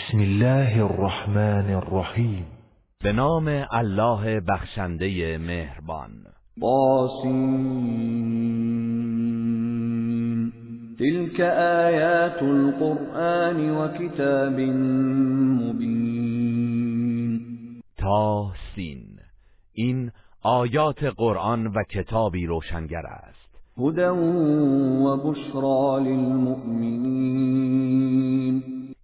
بسم الله الرحمن الرحیم به نام الله بخشنده مهربان. طاسین تلك آیات القرآن و کتاب مبین. تاسین این آیات قرآن و کتابی روشنگر است. هدى و بشرا للمؤمنین.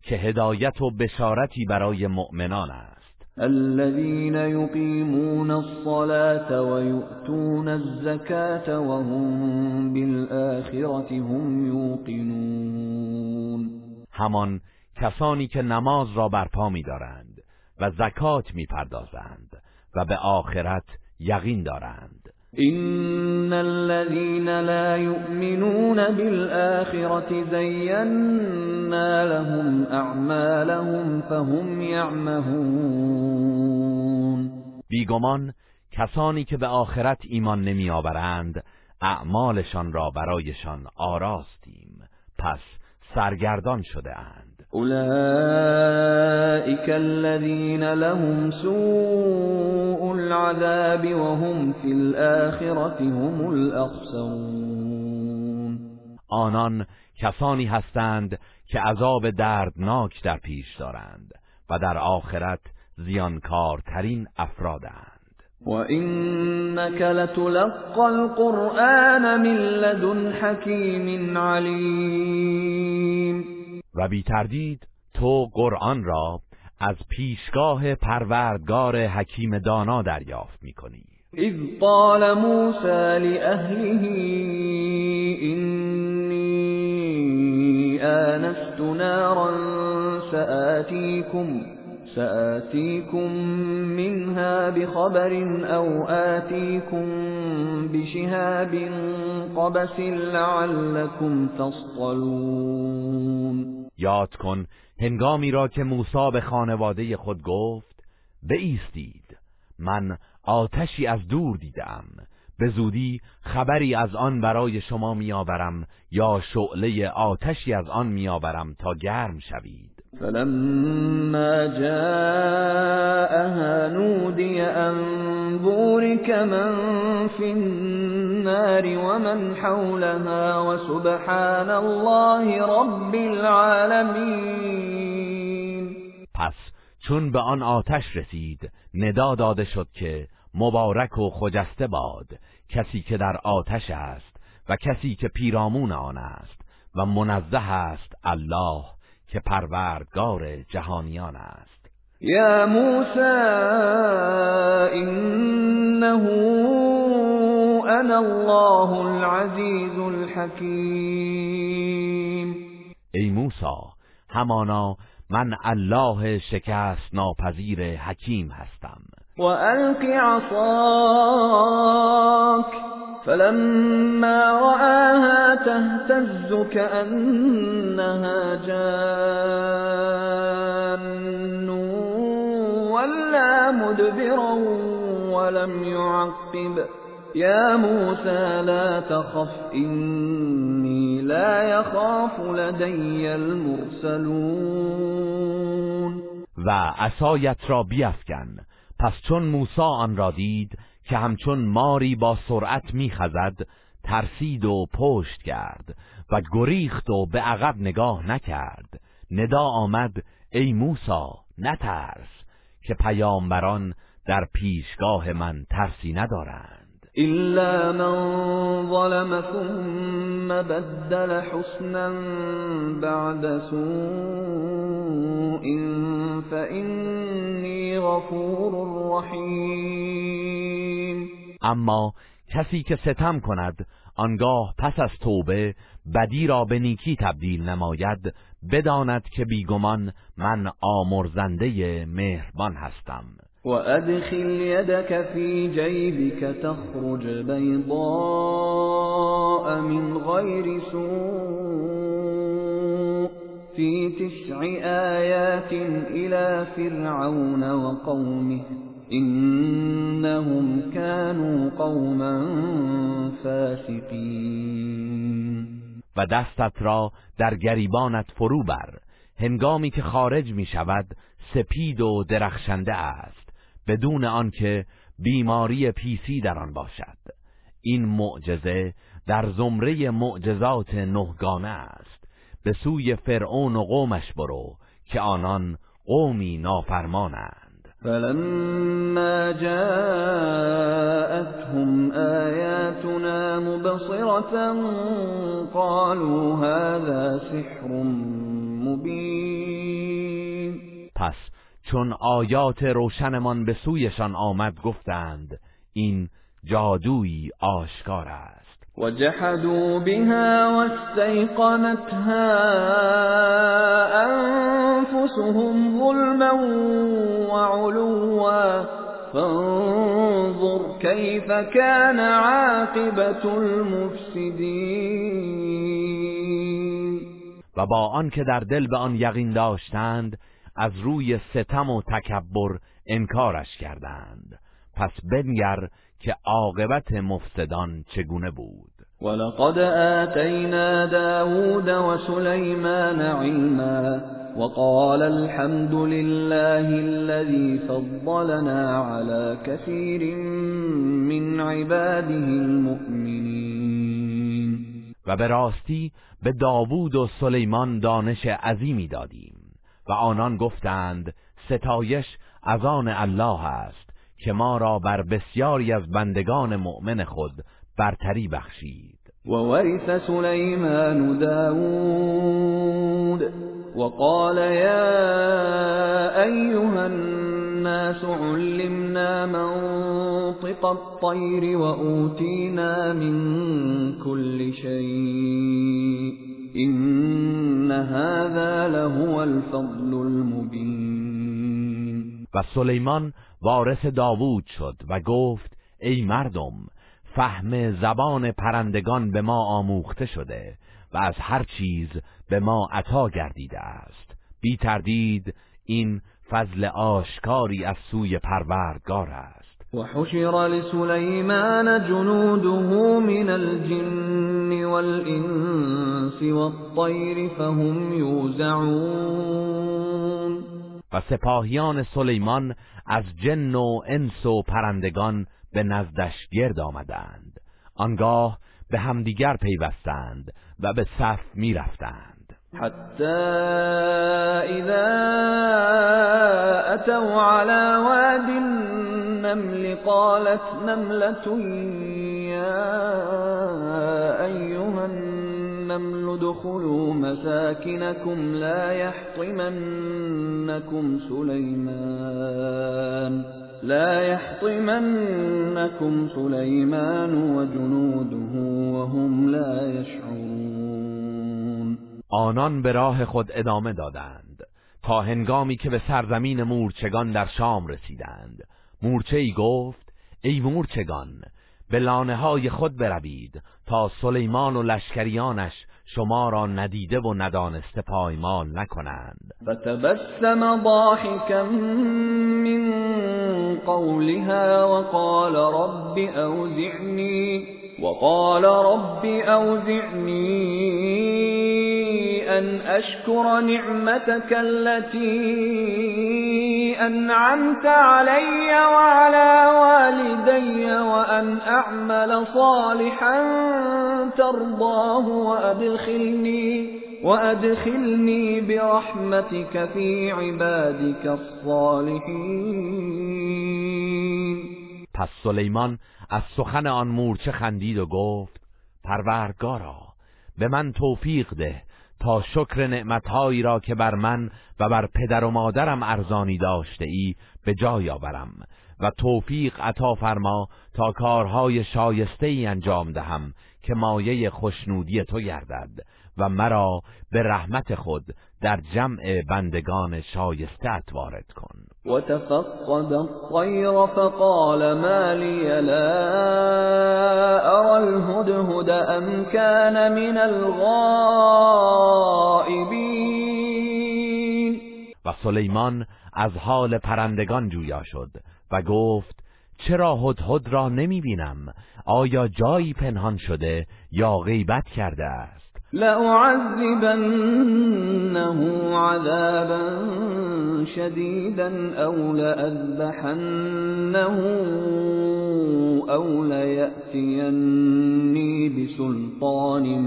که هدایت و بشارتی برای مؤمنان است. الذين يقيمون الصلاة ويؤتون الزكاة وهم بالآخرة هم يوقنون. همان کسانی که نماز را برپا می‌دارند و زکات می‌پردازند و به آخرت یقین دارند. إن الذين لا يؤمنون بالآخرة زينا لهم أعمالهم فهم يعمهون بیگمان کسانی که به آخرت ایمان نمیآورند اعمالشان را برایشان آراستیم. پس سرگردان شده اند أولئك الذين لهم سوء العذاب وهم في الآخرة هم الأخسرون. آنان کسانی هستند که عذاب دردناک در پیش دارند و در آخرت زیانکارترین افرادند. وإنك لتلقى القرآن من لدن حكيم عليم. و بی تردید تو قرآن را از پیشگاه پروردگار حکیم دانا دریافت می کنی إذ قال موسى لأهله إني آنست نارا سآتيكم سآتيكم منها بخبر أو آتيكم بشهاب قبس لعلكم تصطلون. یاد کن هنگامی را که موسی به خانواده خود گفت بایستید. من آتشی از دور دیدم. به زودی خبری از آن برای شما میآورم یا شعله آتشی از آن میآورم تا گرم شوید. فلما جاءها نودي أن بورك من في النار ومن حولها وسبحان الله رب العالمين. پس چون به آن آتش رسید ندا داده شد که مبارک و خجسته باد کسی که در آتش است و کسی که پیرامون آن است و منزه است الله. که پروردگار جهانیان است. یا موسى إنه أنا الله العزيز الحكيم ای موسی همانا من الله شکست ناپذیر حکیم هستم. وألق عصاك فلما رآها تهتز كأنها جان ولا مدبرا ولم يعقب يا موسى لا تخف إني لا يخاف لدي المرسلون و عصایت را بیفکن. پس چون موسی آن را دید که همچون ماری با سرعت میخزد ترسید و پشت کرد و گریخت و به عقب نگاه نکرد. ندا آمد ای موسی نترس که پیامبران در پیشگاه من ترسی ندارند. إلا من ظلم ثم بدل حسنا بعد سوء فإني غفور رحیم اما کسی که ستم کند آنگاه پس از توبه بدی را به نیکی تبدیل نماید بداند که بیگمان من آمرزنده مهربان هستم. وأدخل يدك في جيبك تخرج بيضاء من غير سوء في تسع آيات إلى فرعون وقومه إنهم كانوا قوما فاسقين و دستت را در گریبانت فرو بر هنگامی که خارج می شود سپید و درخشنده است. بدون آنکه بیماری پیسی در آن باشد. این معجزه در زمره معجزات نهگانه است. به سوی فرعون و قومش برو که آنان قومی نافرمانند. فلما جاءتهم آياتنا مبصرة قالوا هذا سحر مبين پس چون آیات روشنمان به سویشان آمد گفتند این جادویی آشکار است. وجحدوا بها واستيقنتها أنفسهم ظلما وعلوا. فانظر كيف كان عاقبة المفسدين. و با آنکه در دل به آن یقین داشتند از روی ستم و تکبر انکارش کردند. پس بنگر که عاقبت مفسدان چگونه بود. ولقد آتینا داود وسليمان علما وقال الحمد لله الذي فضلنا على كثير من عباده المؤمنين. و به راستی به داوود و سلیمان دانش عظیمی دادیم. و آنان گفتند ستایش از آن الله است که ما را بر بسیاری از بندگان مؤمن خود برتری بخشید. و ورث سلیمان داود وقال يا أيها الناس علمنا منطق الطير وأوتينا من كل شيء إن هذا لهو الفضل المبين و سلیمان وارث داوود شد و گفت ای مردم فهم زبان پرندگان به ما آموخته شده و از هر چیز به ما عطا گردیده است. بی تردید این فضل آشکاری از سوی پروردگار است. و حشر لسلیمان جنوده من الجن والانس والطیر فهم یوزعون و سپاهیان سلیمان از جن و انس و پرندگان به نزدش گرد آمدند. آنگاه به همدیگر پیوستند و به صف می رفتند حتی اذا اتوا على واد النمل قالت نملة یا ایها النمل ادخلوا مساكنكم لا يحطمنكم سليمان لا يحطمنكم سليمان وجنوده وهم لا يشعرون. آنان به راه خود ادامه دادند. تا هنگامی که به سرزمین مورچگان در شام رسیدند. مورچه ای گفت ای مورچگان به لانه های خود بروید تا سلیمان و لشکریانش شما را ندیده و ندانسته پایمال نکنند. فتبسم ضاحكا من قولها وقال رب اوزعني وقال رب اوزعني أن أشكر نعمتك التي أنعمت علي وعلى والدي وأن أعمل صالحا ترضاه وأدخلني وأدخلني برحمتك في عبادك الصالحين. پس سلیمان از سخن آن مورچه خندید و گفت پروردگارا به من توفیق ده تا شکر نعمتهایی را که بر من و بر پدر و مادرم ارزانی داشته ای به جای آورم و توفیق عطا فرما تا کارهای شایسته ای انجام دهم که مایه خوشنودی تو گردد و مرا به رحمت خود در جمع بندگان شایسته وارد کن. وتفقد الطير فقال ما لي لا أرى الهدهد أم كان من الغائبين. و سلیمان از حال پرندگان جویا شد و گفت چرا هدهد را نمی بینم؟ آیا جایی پنهان شده یا غیبت کرده است؟ لأعذبنه عذابا شديدا أو لأذبحنه أو ليأتيني بسلطان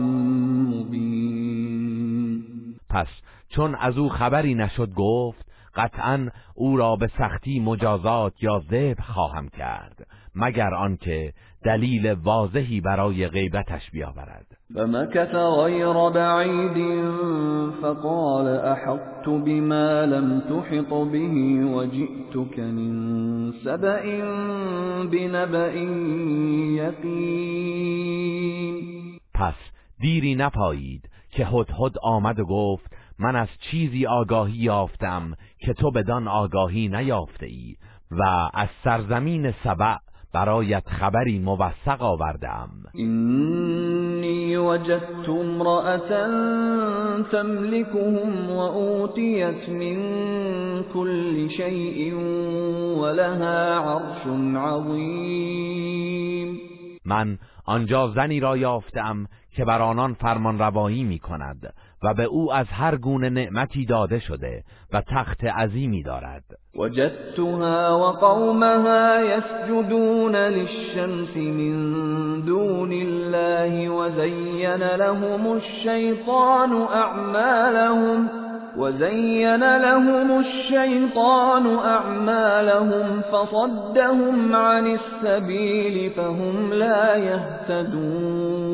مبين. پس چون از او خبری نشد گفت قطعا او را به سختی مجازات یا ذبح خواهم کرد. مگر آنکه دلیل واضحی برای غیبتش بیاورد. فمكث غير بعيد فقال احطت بما لم تحط به وجئتك من سبأ بنبأ یقین. پس دیری نپایید که هدهد آمد و گفت من از چیزی آگاهی یافتم که تو بدان آگاهی نیافته ای و از سرزمین سبع برایت خبری موثق آوردم اینی وجدت امرأة تملكهم وأوتيت من كل شيء ولها عرش عظیم. من آنجا زنی را یافتم که بر آنان فرمان روایی می کند و به او از هر گونه نعمتی داده شده و تخت عظیمی دارد. وجدتها وقومها يسجدون للشمس من دون الله وزين لهم الشيطان أعمالهم وزين لهم الشيطان أعمالهم فصدهم عن السبيل فهم لا يهتدون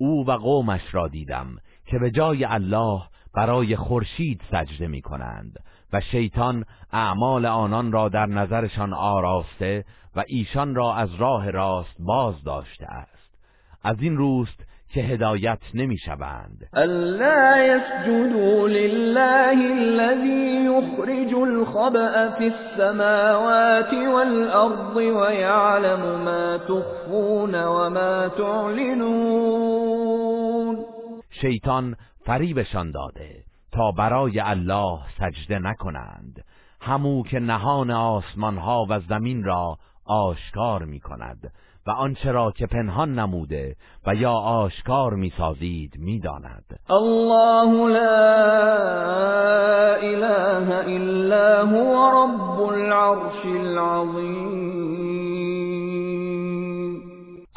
او و قومش را دیدم. که به جای الله برای خورشید سجده می کنند و شیطان اعمال آنان را در نظرشان آراسته و ایشان را از راه راست باز داشته است. از این روست که هدایت نمی‌شوند. الا يسجدوا لله الذي يخرج الخبأ في السماوات والأرض ويعلم ما تخفون وما تعلنون. شیطان فریبشان داده تا برای الله سجده نکنند. همو که نهان آسمان ها و زمین را آشکار می کند و آنچه را که پنهان نموده و یا آشکار می‌سازید می‌داند. الله لا اله الا هو رب العرش العظیم.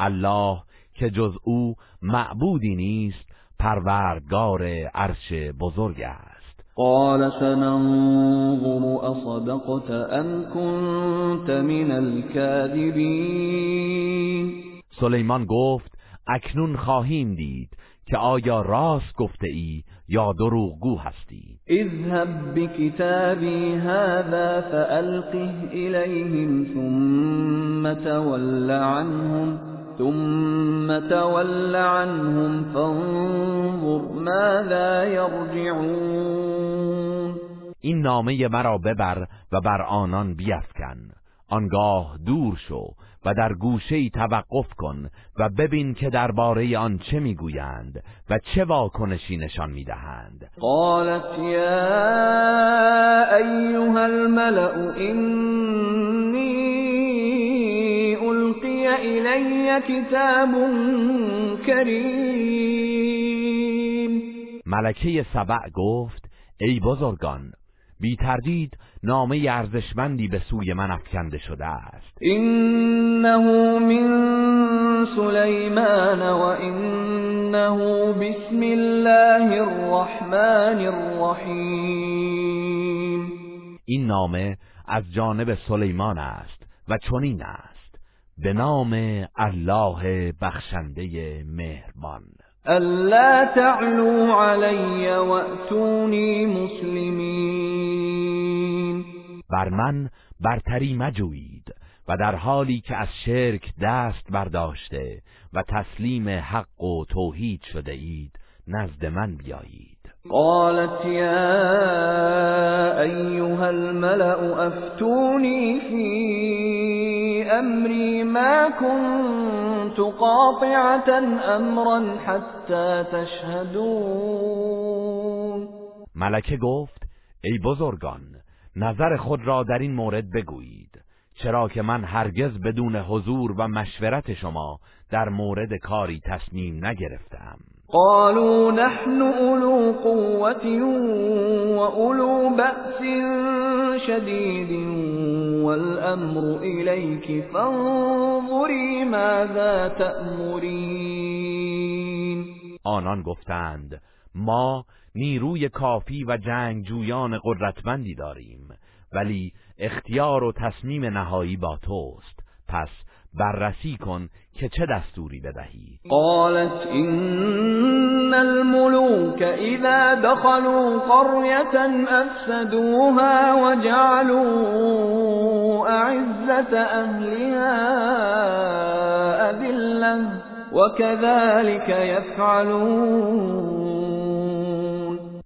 الله که جز او معبودی نیست پروردگار عرش بزرگ است. قال سننظر اصدقت ام كنت من الكاذبین سلیمان گفت اکنون خواهیم دید که آیا راست گفته ای یا دروغگو هستی. اذهب بكتابي هذا فألقه إليهم ثم تول عنهم ثم تول عنهم فانظر ماذا يرجعون این نامه مرا ببر و بر آنان بیفکن. آنگاه دور شو و در گوشه توقف کن و ببین که درباره آن چه می‌گویند و چه واکنشی نشان می‌دهند. قالت یا ایها الملأ اینی القی الی کتاب کریم. ملکه سبع گفت ای بزرگان بی تردید نامه ارزشمندی به سوی من افکنده شده است. انه من سلیمان و انه بسم الله الرحمن الرحیم. این نامه از جانب سلیمان است و چنین است. به نام الله بخشنده مهربان. الا تعلوا علی واتونی مسلمین بر من برتری مجویید و در حالی که از شرک دست برداشته و تسلیم حق و توحید شده اید نزد من بیایید. قالت یا ایها الملأ افتونی فی امری ما كنت قاطعة امرا حتى تشهدون. ملکه گفت ای بزرگان نظر خود را در این مورد بگویید چرا که من هرگز بدون حضور و مشورت شما در مورد کاری تصمیم نگرفتم. قالوا نحن أولو قوة وأولو بأس شديد والأمر إليك فانظري ماذا تأمرين. آنان گفتند ما نیروی کافی و جنگجویان قدرتمندی داریم ولی اختیار و تصمیم نهایی با توست. پس بررسی کن که چه دستوری بدهی؟ قالت ان الملوك اذا دخلوا قرية افسدوها وجعلوا اعزة اهلها اذلة وكذلك يفعلون.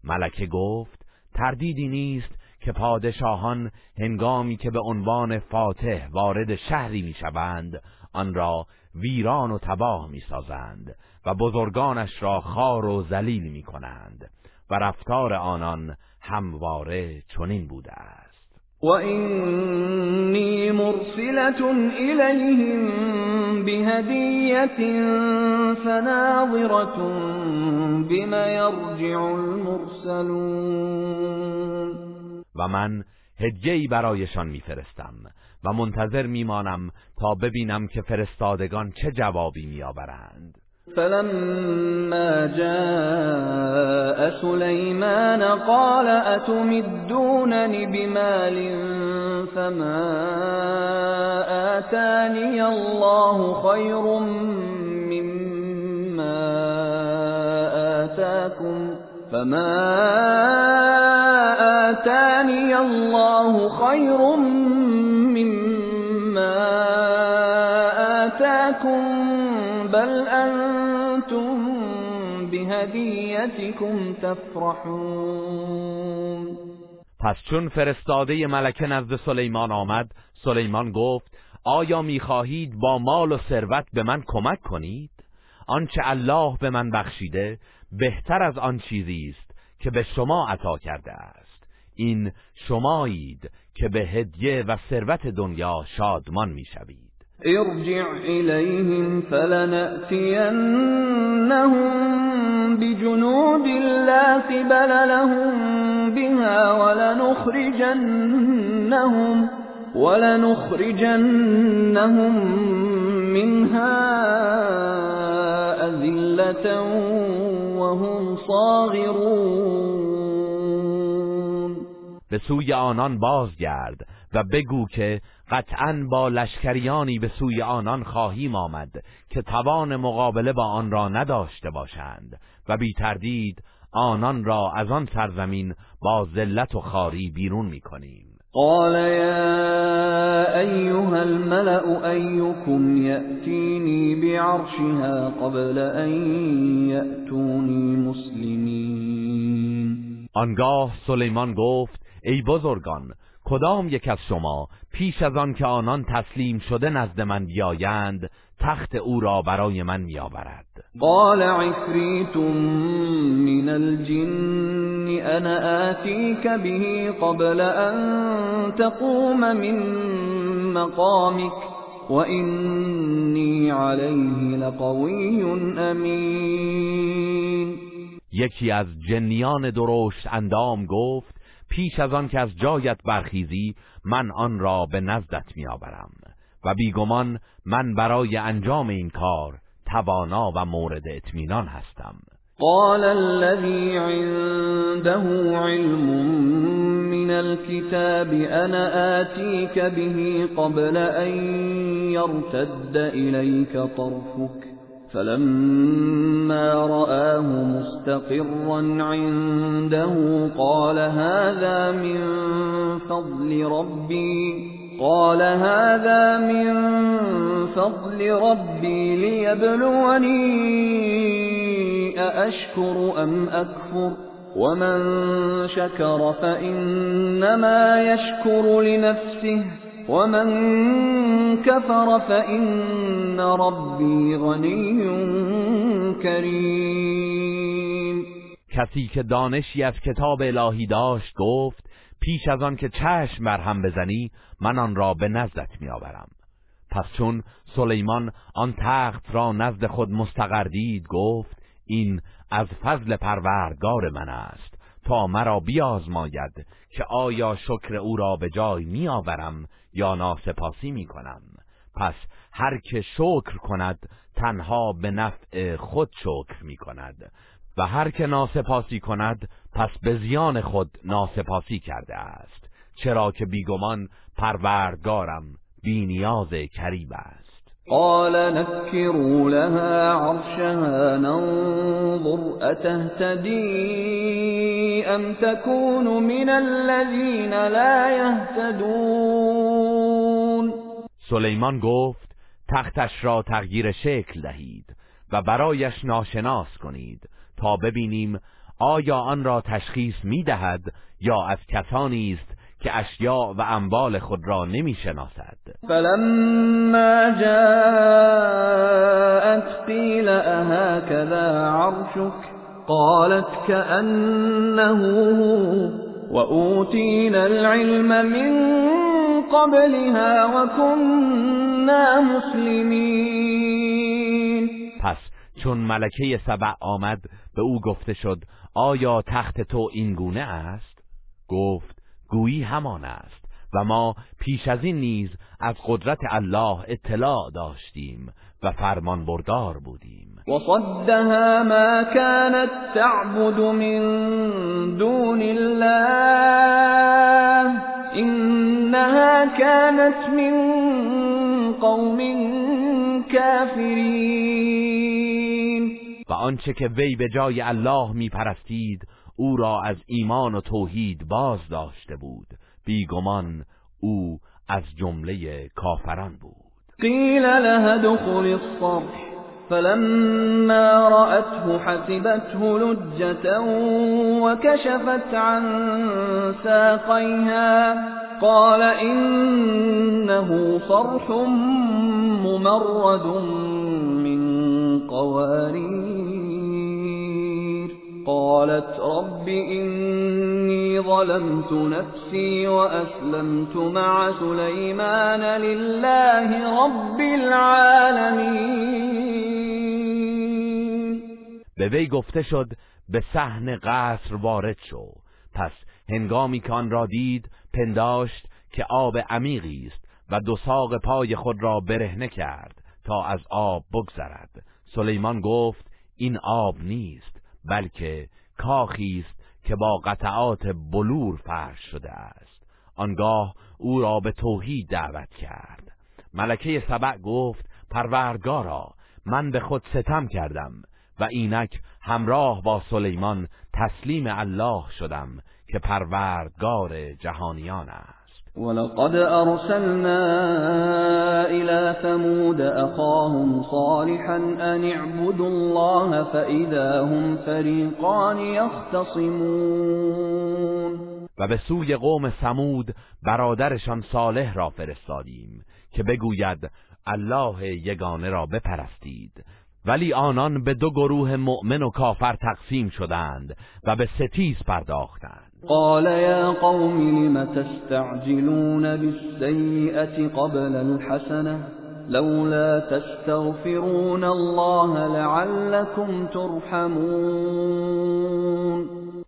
ملکه گفت تردیدی نیست که پادشاهان هنگامی که به عنوان فاتح وارد شهری می‌شوند آن را ویران و تباه می‌سازند و بزرگانش را خار و ذلیل می‌کنند و رفتار آنان همواره چنین بوده است. و اینی مرسلت الیهم بهدیت فناظرة بما یرجع المرسلون. و من هجهی برایشان میفرستم و منتظر میمانم تا ببینم که فرستادگان چه جوابی میآورند. فلما جاء سليمان قال اتمدونني بمال فما آتاني الله خير مما آتاكم فما آتاني الله خير مما آتاكم بل أنتم بهديتكم تفرحون. پس چون فرستاده ملکه نزد سلیمان آمد سلیمان گفت آیا می‌خواهید با مال و ثروت به من کمک کنید؟ آنچه الله به من بخشیده بهتر از آن چیزی است که به شما عطا کرده است. این شمایید که به هدیه و ثروت دنیا شادمان می‌شوید. ارجع إليهم فلنأتينهم بجنود لا قبل لهم بها ولنخرجنهم ولنخرجنهم منها أذلة وهم صاغرون. به سوی آنان بازگرد و بگو که قطعا با لشکریانی به سوی آنان خواهیم آمد که توان مقابله با آن را نداشته باشند و بی تردید آنان را از آن سرزمین با ذلت و خاری بیرون می کنیم قال يا أيها الملأ أيكم يأتيني بعرشها قبل أن يأتوني مسلمين. آنگاه سلیمان گفت ای بزرگان کدام یک از شما پیش از آن که آنان تسلیم شده نزد من بیایند تخت او را برای من میآورد؟ قال عفریت من الجن انا آتیک به قبل ان تقوم من مقامك وإني عليه لقوی امین. یکی از جنیان درشت اندام گفت پیش از آن که از جایت برخیزی من آن را به نزدت میآورم و بیگمان من برای انجام این کار توانا و مورد اطمینان هستم. قال الذي عنده علم من الكتاب انا آتيك به قبل ان يرتد اليك طرفك. فلما رآه مستقرا عنده قال هذا من فضل ربي قال هذا من فضل ربي ليبلوني أأشكر أم أكفر؟ ومن شكر فإنما يشكر لنفسه. ومن كفر فإن ربي غنی کریم کسی که دانشی از کتاب الهی داشت گفت پیش از آن که چشم بر هم بزنی من آن را به نزدت میآورم. پس چون سلیمان آن تخت را نزد خود مستقر دید گفت این از فضل پروردگار من است. تا مرا بیازماید که آیا شکر او را به جای می آورم یا ناسپاسی می کنم پس هر که شکر کند تنها به نفع خود شکر می کند و هر که ناسپاسی کند پس به زیان خود ناسپاسی کرده است. چرا که بیگمان پروردگارم بینیاز کریم است. قال نكروا لها عرشها ننظر أتهتدي أم تكون من الذين لا يهتدون؟ سلیمان گفت تختش را تغییر شکل دهید و برایش ناشناس کنید تا ببینیم آیا آن را تشخیص می دهد یا از کسانی است که اشیاء و اموال خود را نمی شناسد فلما جاءت قیل اهكذا عرشك قالت كأنه وأوتينا العلم من قبلها وكنا مسلمين. پس چون ملکه سبع آمد به او گفته شد آیا تخت تو این گونه است؟ گفت گویی همان است و ما پیش از این نیز از قدرت الله اطلاع داشتیم و فرمان بردار بودیم. وصدها ما كانت تعبد من دون الله انها كانت من قوم كافرین و آنچه که وی به جای الله می پرستید او را از ایمان و توحید باز داشته بود. بیگمان او از جمله کافران بود. قیل لها دخل الصرح فلما رأته حسبته لجة وكشفت عن ساقيها قال إنه صرح ممرد من قوارير قالت رب إني ظلمت نفسي وأسلمت مع سليمان لله رب العالمين. به وی گفته شد به صحن قصر وارد شو. پس هنگامی که آن را دید پنداشت که آب عمیقی است و دو ساق پای خود را برهنه کرد تا از آب بگذرد. سلیمان گفت این آب نیست. بلکه کاخی است که با قطعات بلور فرش شده است. آنگاه او را به توحید دعوت کرد. ملکه سبع گفت پروردگارا من به خود ستم کردم و اینک همراه با سلیمان تسلیم الله شدم که پروردگار جهانیان است. ولقد أرسلنا إلى ثمود أخاهم صالحا أن اعبدوا الله فإذا هم فریقان يختصمون. و به سوی قوم سمود برادرشان صالح را فرستادیم که بگوید الله یگانه را بپرستید. ولی آنان به دو گروه مؤمن و کافر تقسیم شدند و به ستیز پرداختند. قال يا قوم لم تستعجلون بالسيئة قبل الحسنة لولا تستغفرون الله لعلكم ترحمون.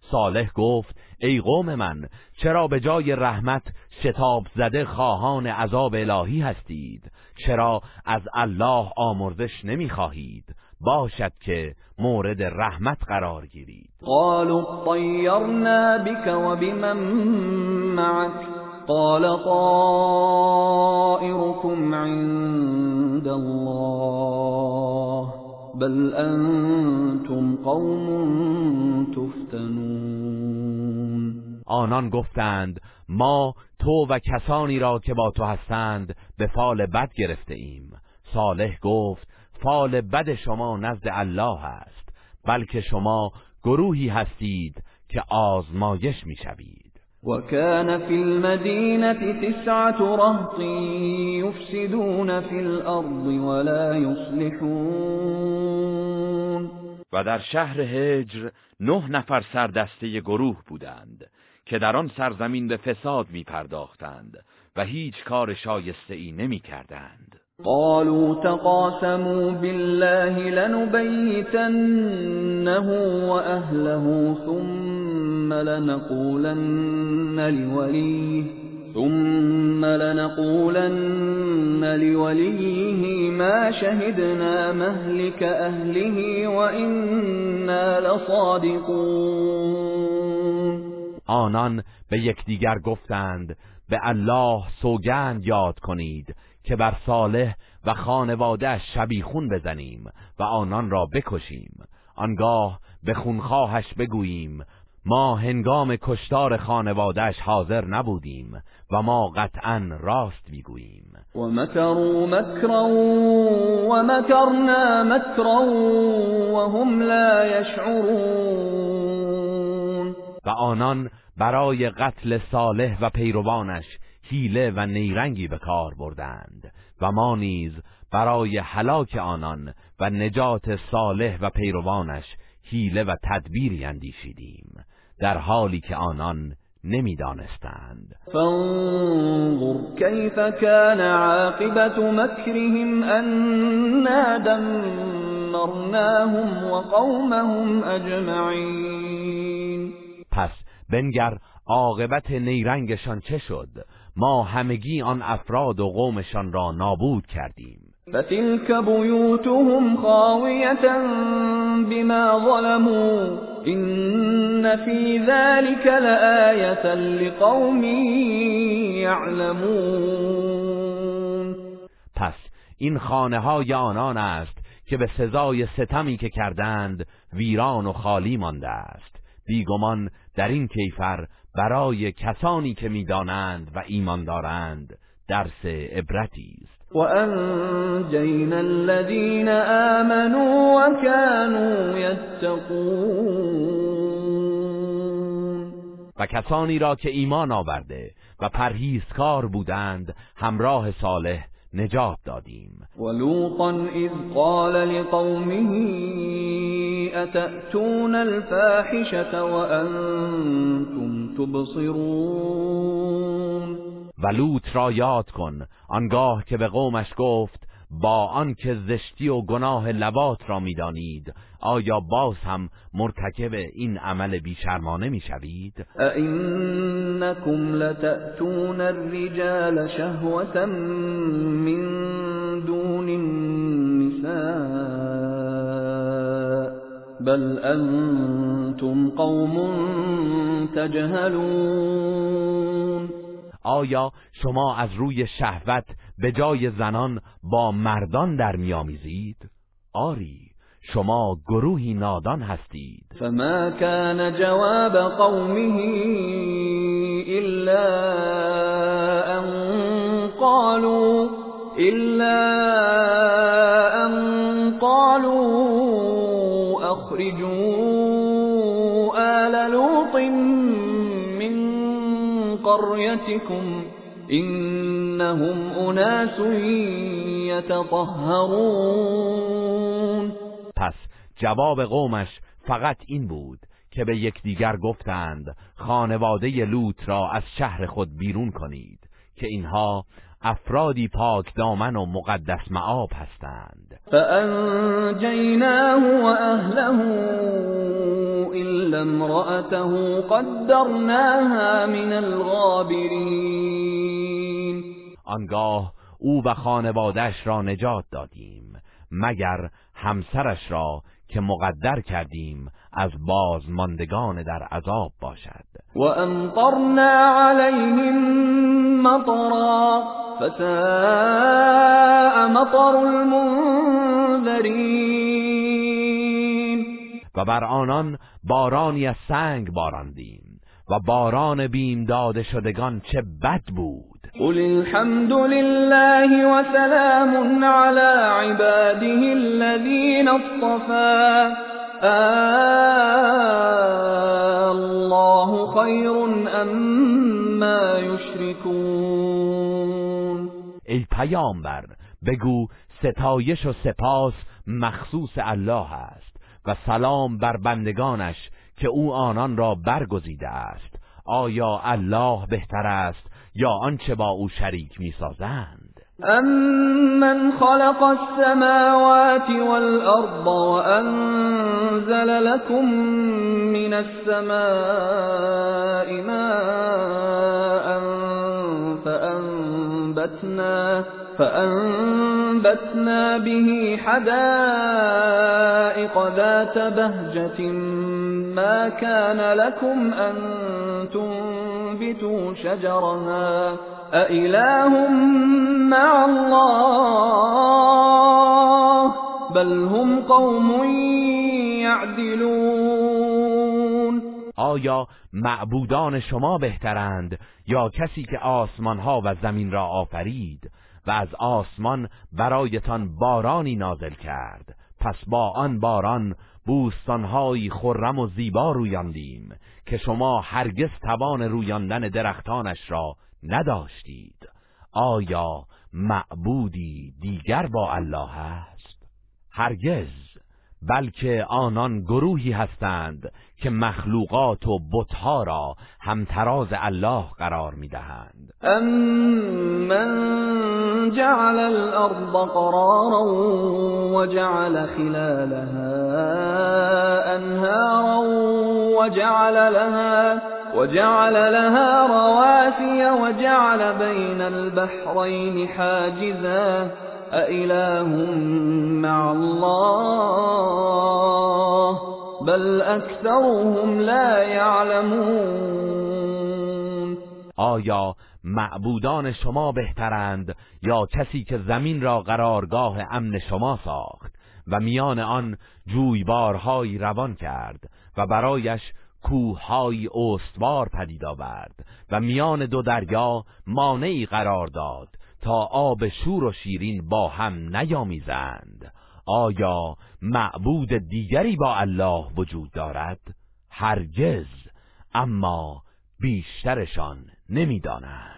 صالح گفت ای قوم من چرا به جای رحمت شتاب زده خواهان عذاب الهی هستید؟ چرا از الله آمرزش نمی‌خواهید؟ باشد که مورد رحمت قرار گیرید. قالوا طيرنا بك وبمن معك؟ قال طائركم عند الله بل انتم قوم تفتنون. آنان گفتند ما تو و کسانی را که با تو هستند به فال بد گرفته ایم صالح گفت فال بد شما نزد الله است بلکه شما گروهی هستید که آزمایش می‌شوید وكان في المدينة تسعة رهط يفسدون في الأرض ولا يصلحون و در شهر هجر نه نفر سردسته گروه بودند که در آن سرزمین به فساد می پرداختند و هیچ کار شایسته ای نمی کردند. قالوا تقاسموا بالله لنبيتنه وأهله ثم لنقولن لوليه ثم لنقولن لوليه ما شهدنا مهلك أهله وإنا لصادقون. آنان به یکدیگر گفتند به الله سوگند یاد کنید. که بر صالح و خانواده شبیخون بزنیم و آنان را بکشیم. آنگاه به خونخواهش بگوییم ما هنگام کشتار خانوادهش حاضر نبودیم و ما قطعا راست می‌گوییم. و مکروا مکرا و مکرنا مکرا و هم لا یشعرون. و آنان برای قتل صالح و پیروانش حیله و نیرنگی به کار بردند و ما نیز برای هلاک آنان و نجات صالح و پیروانش حیله و تدبیری اندیشیدیم در حالی که آنان نمی‌دانستند. فانظر کیف کان عاقبت مکرهم انا دمرناهم و قومهم اجمعین. پس بنگر عاقبت نیرنگشان چه شد؟ ما همگی آن افراد و قومشان را نابود کردیم. فتلك بيوتهم خاوية بما ظلموا إن في ذلك لآية لقوم يعلمون پس این خانه های آنان است که به سزای ستمی که کردند ویران و خالی مانده است. بیگمان در این کیفر برای کسانی که می‌دانند و ایمان دارند درس عبرتی است. و انجینا الذین آمنوا و كانوا یتقون و کسانی را که ایمان آورده و پرهیزکار بودند همراه صالح نجات دادیم. ولوطا اذ قال لقومه اتأتون الفاحشة وانتم تبصرون؟ و لوط را یاد کن آنگاه که به قومش گفت با آنکه زشتی و گناه لبات را می‌دانید آیا باز هم مرتکب این عمل بیشرمانه می‌شوید؟ اینکم لتأتون الرجال شهوة من دون النساء بل انتم قوم تجهلون. آیا شما از روی شهوت به جای زنان با مردان در میآمیزید. آری شما گروهی نادان هستید. فما كان جواب قومه الا ان قالوا الا ان قالوا اخرجوا آل لوط من قريتكم. انهم اناس يتطهرون. پس جواب قومش فقط این بود که به یکدیگر گفتند خانواده لوط را از شهر خود بیرون کنید که اینها افرادی پاک دامن و مقدس معاب هستند. فانجیناه و اهله الا امرأته قدرناها من الغابرین آنگاه او و خانوادش را نجات دادیم مگر همسرش را که مقدر کردیم از بازماندگان در عذاب باشد. و امطرنا علیهم مطرا فساء مطر المنذرین و بر آنان بارانی از سنگ باراندیم و باران بیم داده شدگان چه بد بود. قل الحمد لله وسلام على عباده الذين اصطفى الله خير اما يشركون ای پیامبر بگو ستایش و سپاس مخصوص الله است و سلام بر بندگانش که او آنان را برگزیده است. آیا الله بهتر است یا آنچه با او شریک می‌سازند؟ أَمَّنْ خَلَقَ السَّمَاوَاتِ وَالْأَرْضَ وَأَنزَلَ لَكُم مِّنَ السَّمَاءِ مَاءً فَأَنبَتْنَا فَأَنبَتْنَا بِهِ حَدَائِقَ ذَاتَ بَهْجَةٍ. مَا كَانَ لَكُمْ أَن تُنبِتُوا شَجَرَهَا. أَإِلَٰهٌ مَّعَ اللَّهِ بَلْ هُمْ قَوْمٌ يَعْدِلُونَ آیا معبودان شما بهترند یا کسی که آسمانها و زمین را آفرید و از آسمان برایتان بارانی نازل کرد؟ پس با آن باران بوستانهایی خرم و زیبا رویاندیم که شما هرگز توان رویاندن درختانش را نداشتید. آیا معبودی دیگر با الله است؟ هرگز بلکه آنان گروهی هستند که مخلوقات و بتها را همتراز الله قرار می‌دهند. أَمَّن جَعَلَ الْأَرْضَ قَرَارًا وَجَعَلَ خِلَالَهَا أَنْهَارًا وَجَعَلَ لَهَا وَجَعَلَ لَهَا رَوَاسِيَ وَجَعَلَ بَيْنَ الْبَحْرَيْنِ حَاجِزًا. أَإِلَٰهٌ مَّعَ اللَّهِ؟ بَلْ أَكْثَرُهُمْ لَا يَعْلَمُونَ. آیا معبودان شما بهترند یا کسی که زمین را قرارگاه امن شما ساخت و میان آن جویبارهایی روان کرد و برایش کوههای استوار پدید آورد و میان دو دریا مانعی قرار داد تا آب شور و شیرین با هم نیامیزند. آیا معبود دیگری با الله وجود دارد؟ هرگز اما بیشترشان نمی‌دانند.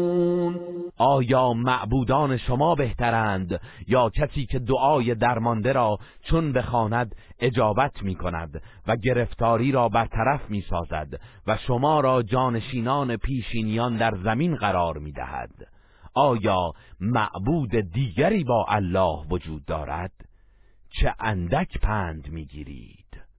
آیا معبودان شما بهترند یا کسی که دعای درمانده را چون بخواند اجابت می کند و گرفتاری را برطرف می سازد و شما را جانشینان پیشینیان در زمین قرار می دهد آیا معبود دیگری با الله وجود دارد؟ چه اندک پند می گیرید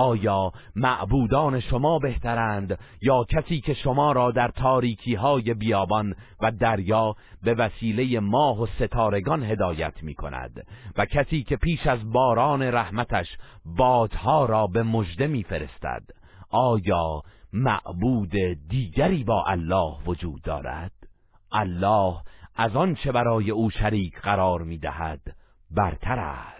آیا معبودان شما بهترند یا کسی که شما را در تاریکی های بیابان و دریا به وسیله ماه و ستارگان هدایت می کند و کسی که پیش از باران رحمتش بادها را به مژده می فرستد آیا معبود دیگری با الله وجود دارد؟ الله از آنچه برای او شریک قرار می دهد برتر است.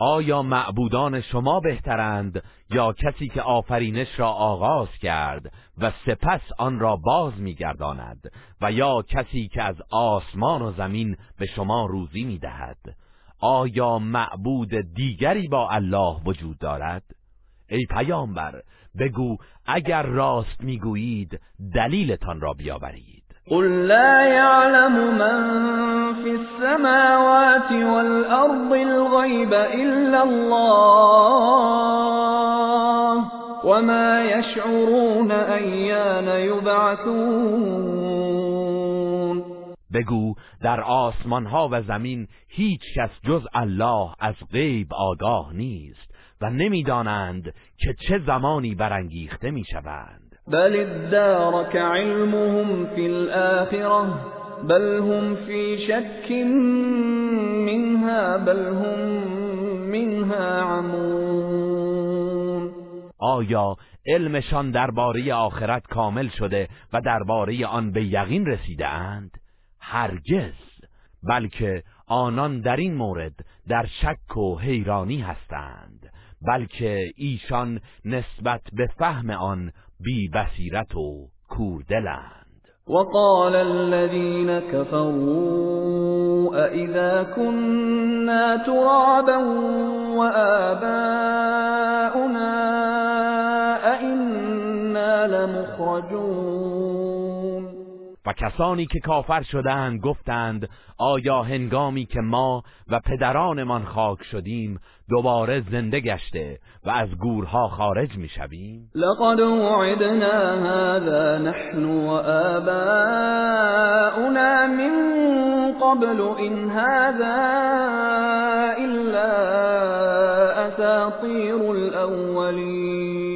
آیا معبودان شما بهترند یا کسی که آفرینش را آغاز کرد و سپس آن را باز میگرداند و یا کسی که از آسمان و زمین به شما روزی می‌دهد؟ آیا معبود دیگری با الله وجود دارد؟ ای پیامبر بگو اگر راست می‌گویید دلیلتان را بیاورید. قل لا يعلم من في السماوات والأرض الغيب إلا الله وما يشعرون أيان يبعثون. بگو در آسمان ها و زمین هیچ کس جز الله از غیب آگاه نیست و نمی‌دانند که چه زمانی برانگیخته می‌شوند. بل ادارك علمهم في الآخرة بل هم في شك منها بل هم منها عمون آیا علمشان درباره آخرت کامل شده و درباره آن به یقین رسیده اند؟ هرگز بلکه آنان در این مورد در شک و حیرانی هستند بلکه ایشان نسبت به فهم آن بی بصیرت و کوردلند. وقال الذين كفروا أئذا كنا ترابا وآباؤنا أئنا لمخرجون؟ و کسانی که کافر شدند گفتند آیا هنگامی که ما و پدرانمان خاک شدیم دوباره زنده گشته و از گورها خارج می‌شویم؟ لقد وعدنا هذا نحن وآباؤنا من قبل إن هذا إلا أساطير الأولين.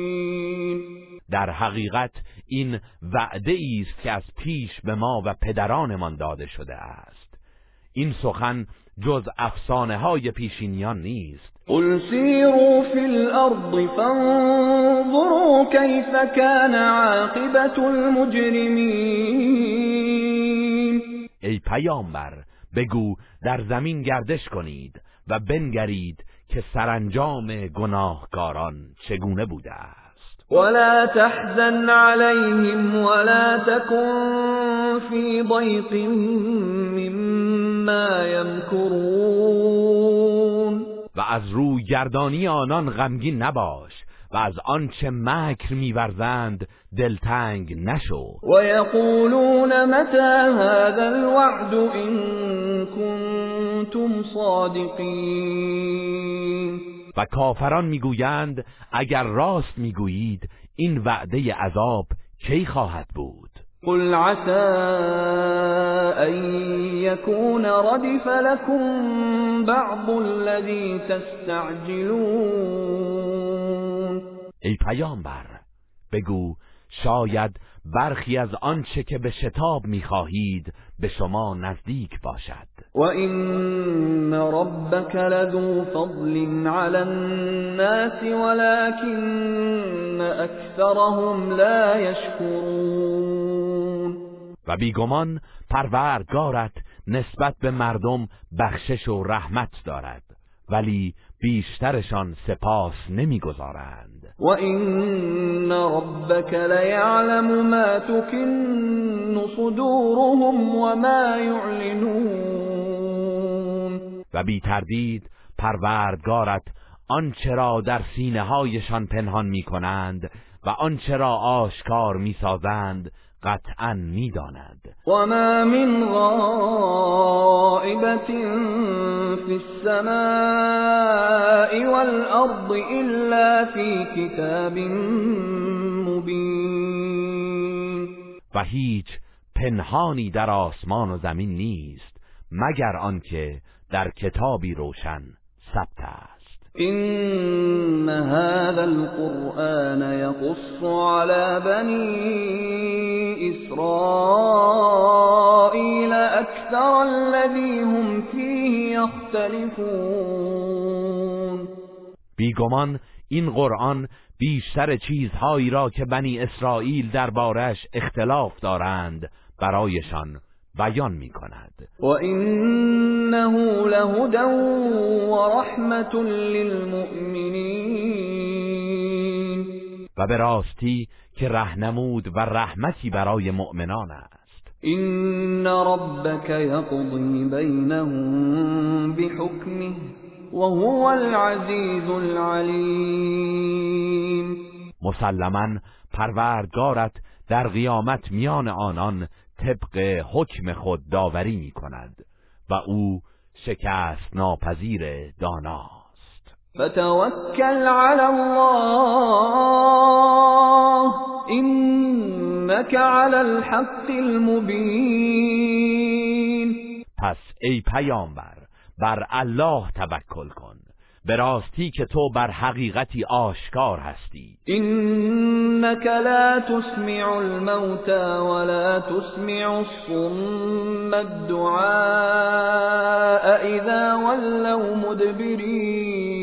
در حقیقت این وعده است که از پیش به ما و پدرانمان داده شده است. این سخن جز افسانه های پیشینیان نیست. قل سيروا في الأرض فانظروا كيف كان عاقبة المجرمين ای پیامبر بگو در زمین گردش کنید و بنگرید که سرانجام گناهکاران چگونه بوده است. ولا تحزن عليهم ولا تكن في ضيق مما يمكرون و از روی گردانی آنان غمگین نباش و از آنچه مکر میورزند دلتنگ نشو. و یقولون متى هذا الوعد ان كنتم صادقین و کافران می‌گویند اگر راست می‌گویید این وعده عذاب کی خواهد بود؟ قل عسى ان يكون ردف لكم بعض الذي تستعجلون. ای پیامبر بگو شاید برخی از آنچه که به شتاب می‌خواهید به شما نزدیک باشد. و این ربک لذو فضل على الناس ولكن اکثرهم لا یشکرون و بیگمان پروردگارت نسبت به مردم بخشش و رحمت دارد ولی بیشترشان سپاس نمی‌گذارند. و این ربک لیعلم ما صدورهم و ما یعلنون و بی تردید پروردگارت آنچه را در سینه هایشان پنهان می کنند و آنچه را آشکار می سازند قطعا می‌داند. و ما من غائبت فی السماء والارض الا فی کتاب مبین و هیچ پنهانی در آسمان و زمین نیست مگر آنکه در کتابی روشن ثبت است. إن هذا القرآن يقص على بني إسرائيل أكثر الذي هم فيه يختلفون بیگمان این قرآن بیشتر چیزهایی را که بنی اسرائیل دربارش اختلاف دارند برایشان. بیان می کند و انه لهدى و رحمت للمؤمنین. و به راستی که رهنمود و رحمتی برای مؤمنان است. این ربک یقضی بینهم بحکمه وهو العزیز العلیم. مسلما پروردگارت در قیامت میان آنان طبق حکم خود داوری می کند و او شکست ناپذیر داناست. فتوکل علی الله اینک علی الحق المبین. پس ای پیامبر بر الله توکل کن. به راستی که تو بر حقیقتی آشکار هستی. إنك لا تسمع الموتى ولا تسمع الصم الدعاء إذا ولوا مدبرين.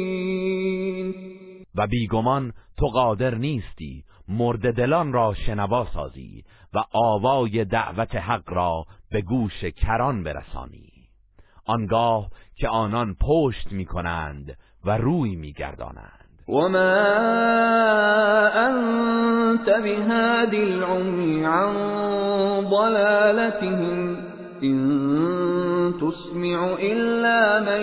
و بیگمان تو قادر نیستی. مرد دلان را شنوا سازی و آوای دعوت حق را به گوش کران برسانی. آنگاه که آنان پشت می کنند و روی می گردانند وما أنت بهاد العمي عن ضلالتهم إن تسمع إلا من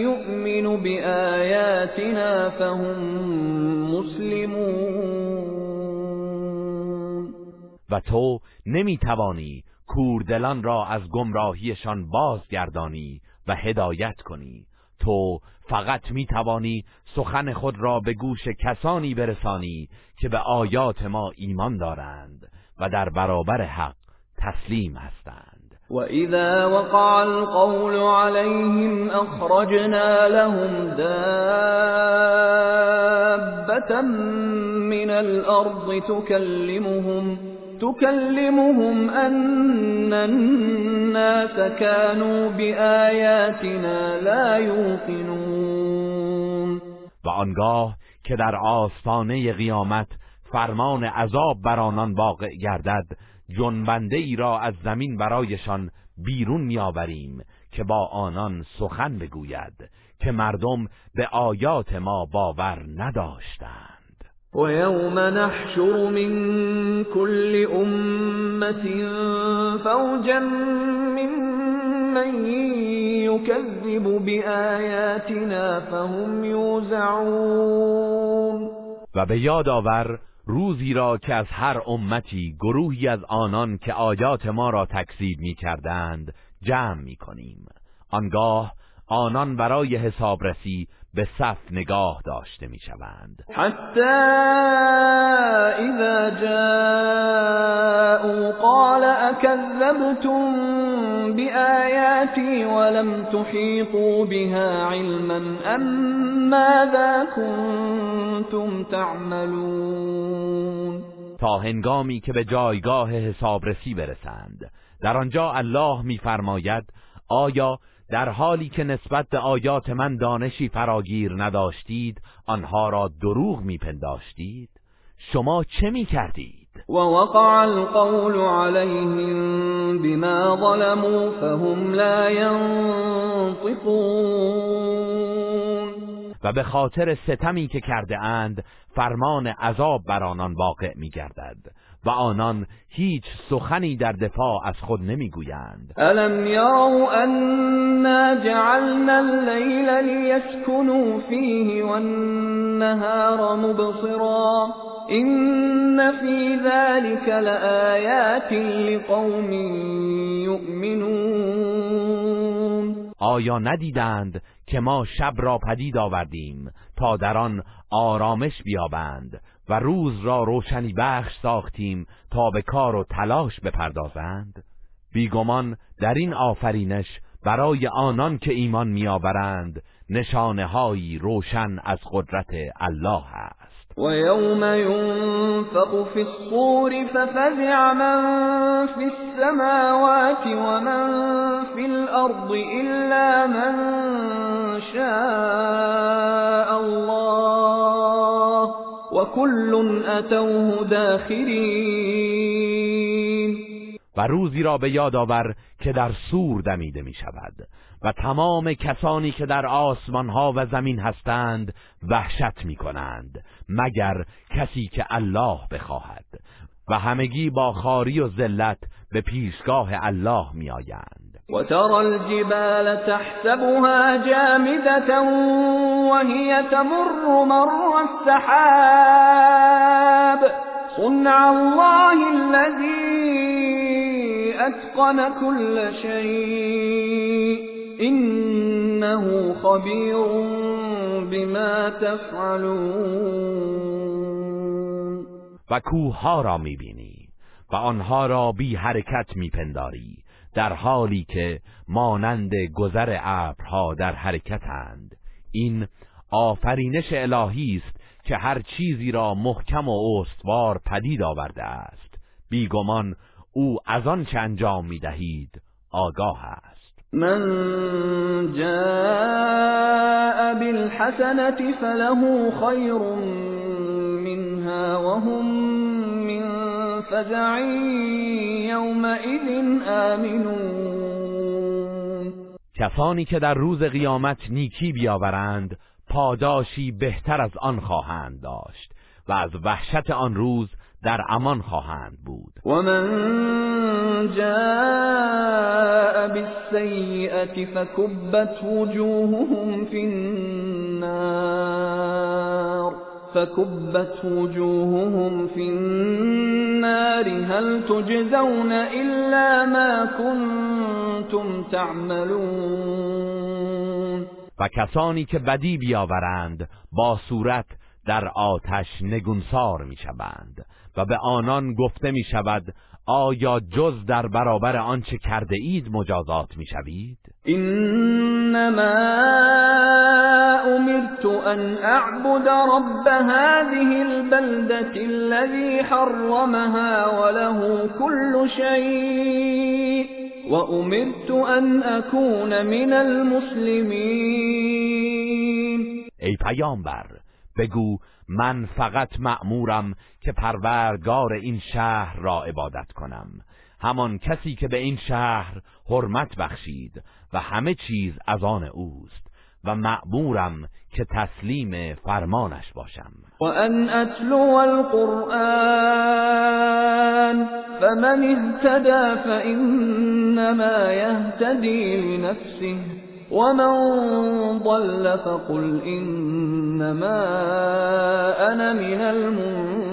يؤمن بآياتنا فهم مسلمون. و تو نمی توانی کوردلان را از گمراهیشان بازگردانی و هدایت کنی. تو فقط می توانی سخن خود را به گوش کسانی برسانی که به آیات ما ایمان دارند و در برابر حق تسلیم هستند. وإذا وقع القول عليهم أخرجنا لهم دابة من الأرض تكلمهم تكلمهم أن الناس كانوا بآياتنا لا يوقنون. و آنگاه که در آستانه قیامت فرمان عذاب بر آنان واقع گردد جنبنده ای را از زمین برایشان بیرون میآوریم که با آنان سخن بگوید که مردم به آیات ما باور نداشتند. ويوم نحشر من كل أمة فوجا ممن يكذب بآياتنا فهم يوزعون و به یاد آور روزی را که از هر امتی گروهی از آنان که آیات ما را تکذیب می کردند جمع می کنیم آنگاه آنان برای حسابرسی به صف نگاه داشته می شوند حتی اذا جاءوا قال اكذبتم بآياتي ولم تحيطوا بها علما ام ماذا كنتم تعملون؟ تا هنگامی که به جایگاه حسابرسی برسند. در آنجا الله میفرماید آیا در حالی که نسبت به آیات من دانشی فراگیر نداشتید آنها را دروغ میپنداشتید شما چه می‌کردید؟ ووقع القول عليهم بما ظلموا فهم لا ينطقون. و به خاطر ستمی که کرده اند فرمان عذاب بر آنان واقع میگردد. و آنان هیچ سخنی در دفاع از خود نمی‌گویند. الم یروا انا جعلنا الليل ليسكنوا فيه والنهار مبصرا إن في ذلك لآيات لقوم يؤمنون. آیا ندیدند که ما شب را پدید آوردیم تا در آن آرامش بیابند؟ و روز را روشنی بخش ساختیم تا به کار و تلاش بپردازند. بیگمان در این آفرینش برای آنان که ایمان میآورند نشانه هایی روشن از قدرت الله است. ويوم ينفق في الصور ففزع من في السماوات ومن في الأرض إلا من شاء الله. وكل أتوه داخرين. و روزی را به یاد آور که در سور دمیده می شود و تمام کسانی که در آسمان ها و زمین هستند وحشت می کنند مگر کسی که الله بخواهد. و همگی با خاری و ذلت به پیشگاه الله می آیند وترى الجبال تحسبها جامدة وهي تمر مر السحاب. صنع الله الذي أتقن كل شيء. إنه خبير بما تفعلون. و کوه ها را می‌بینی و آنها را بی حرکت میپنداری. در حالی که مانند گذر ابرها در حرکتند. این آفرینش الهی است که هر چیزی را محکم و استوار پدید آورده است. بیگمان او از آن چه انجام می‌دهید آگاه است. من جاء بالحسنة فله خیر منها وهم فزع یومئذ آمنون. کسانی که در روز قیامت نیکی بیاورند پاداشی بهتر از آن خواهند داشت و از وحشت آن روز در امان خواهند بود. و من جاء بالسیئة فکبت وجوههم فی النار. فكبت وجوههم في النار هل تجزون إلا ما كنتم تعملون و کسانی که بدی بیاورند با صورت در آتش نگونسار می‌شوند و به آنان گفته می شود آیا جز در برابر آنچه کرده اید مجازات می شوید؟ انما امرت ان اعبد رب هذه البلدة الذي حرمها وله كل شيء وامرت ان اكون من المسلمين ای پیامبر بگو من فقط مأمورم که پروردگار این شهر را عبادت کنم. همان کسی که به این شهر حرمت بخشید و همه چیز از آن اوست و مأمورم که تسلیم فرمانش باشم. و ان اتلو القرآن فمن اهتدى فإنما يهتدي لنفسه ومن ضل فقل انما انا من المنذرین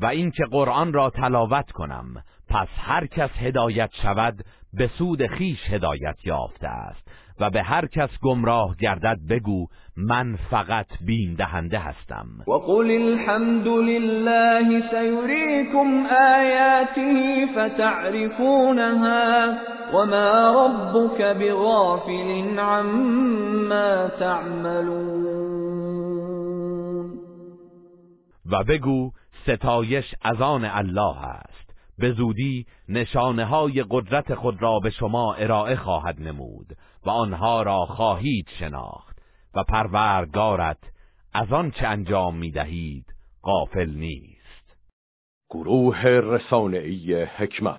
و اینکه قرآن را تلاوت کنم پس هر کس هدایت شود به سود خیش هدایت یافته است. و به هر کس گمراه گردد بگو من فقط بین دهنده هستم. و قل الحمد لله سیریکم آیاته فتعرفونها وما ربك بغافل عما تعملون. و بگو ستایش از آن الله است. به زودی نشانه های قدرت خود را به شما ارائه خواهد نمود و آنها را خواهید شناخت و پروردگارت از آن چه انجام می دهید غافل نیست. گروه رسانه‌ای حکمت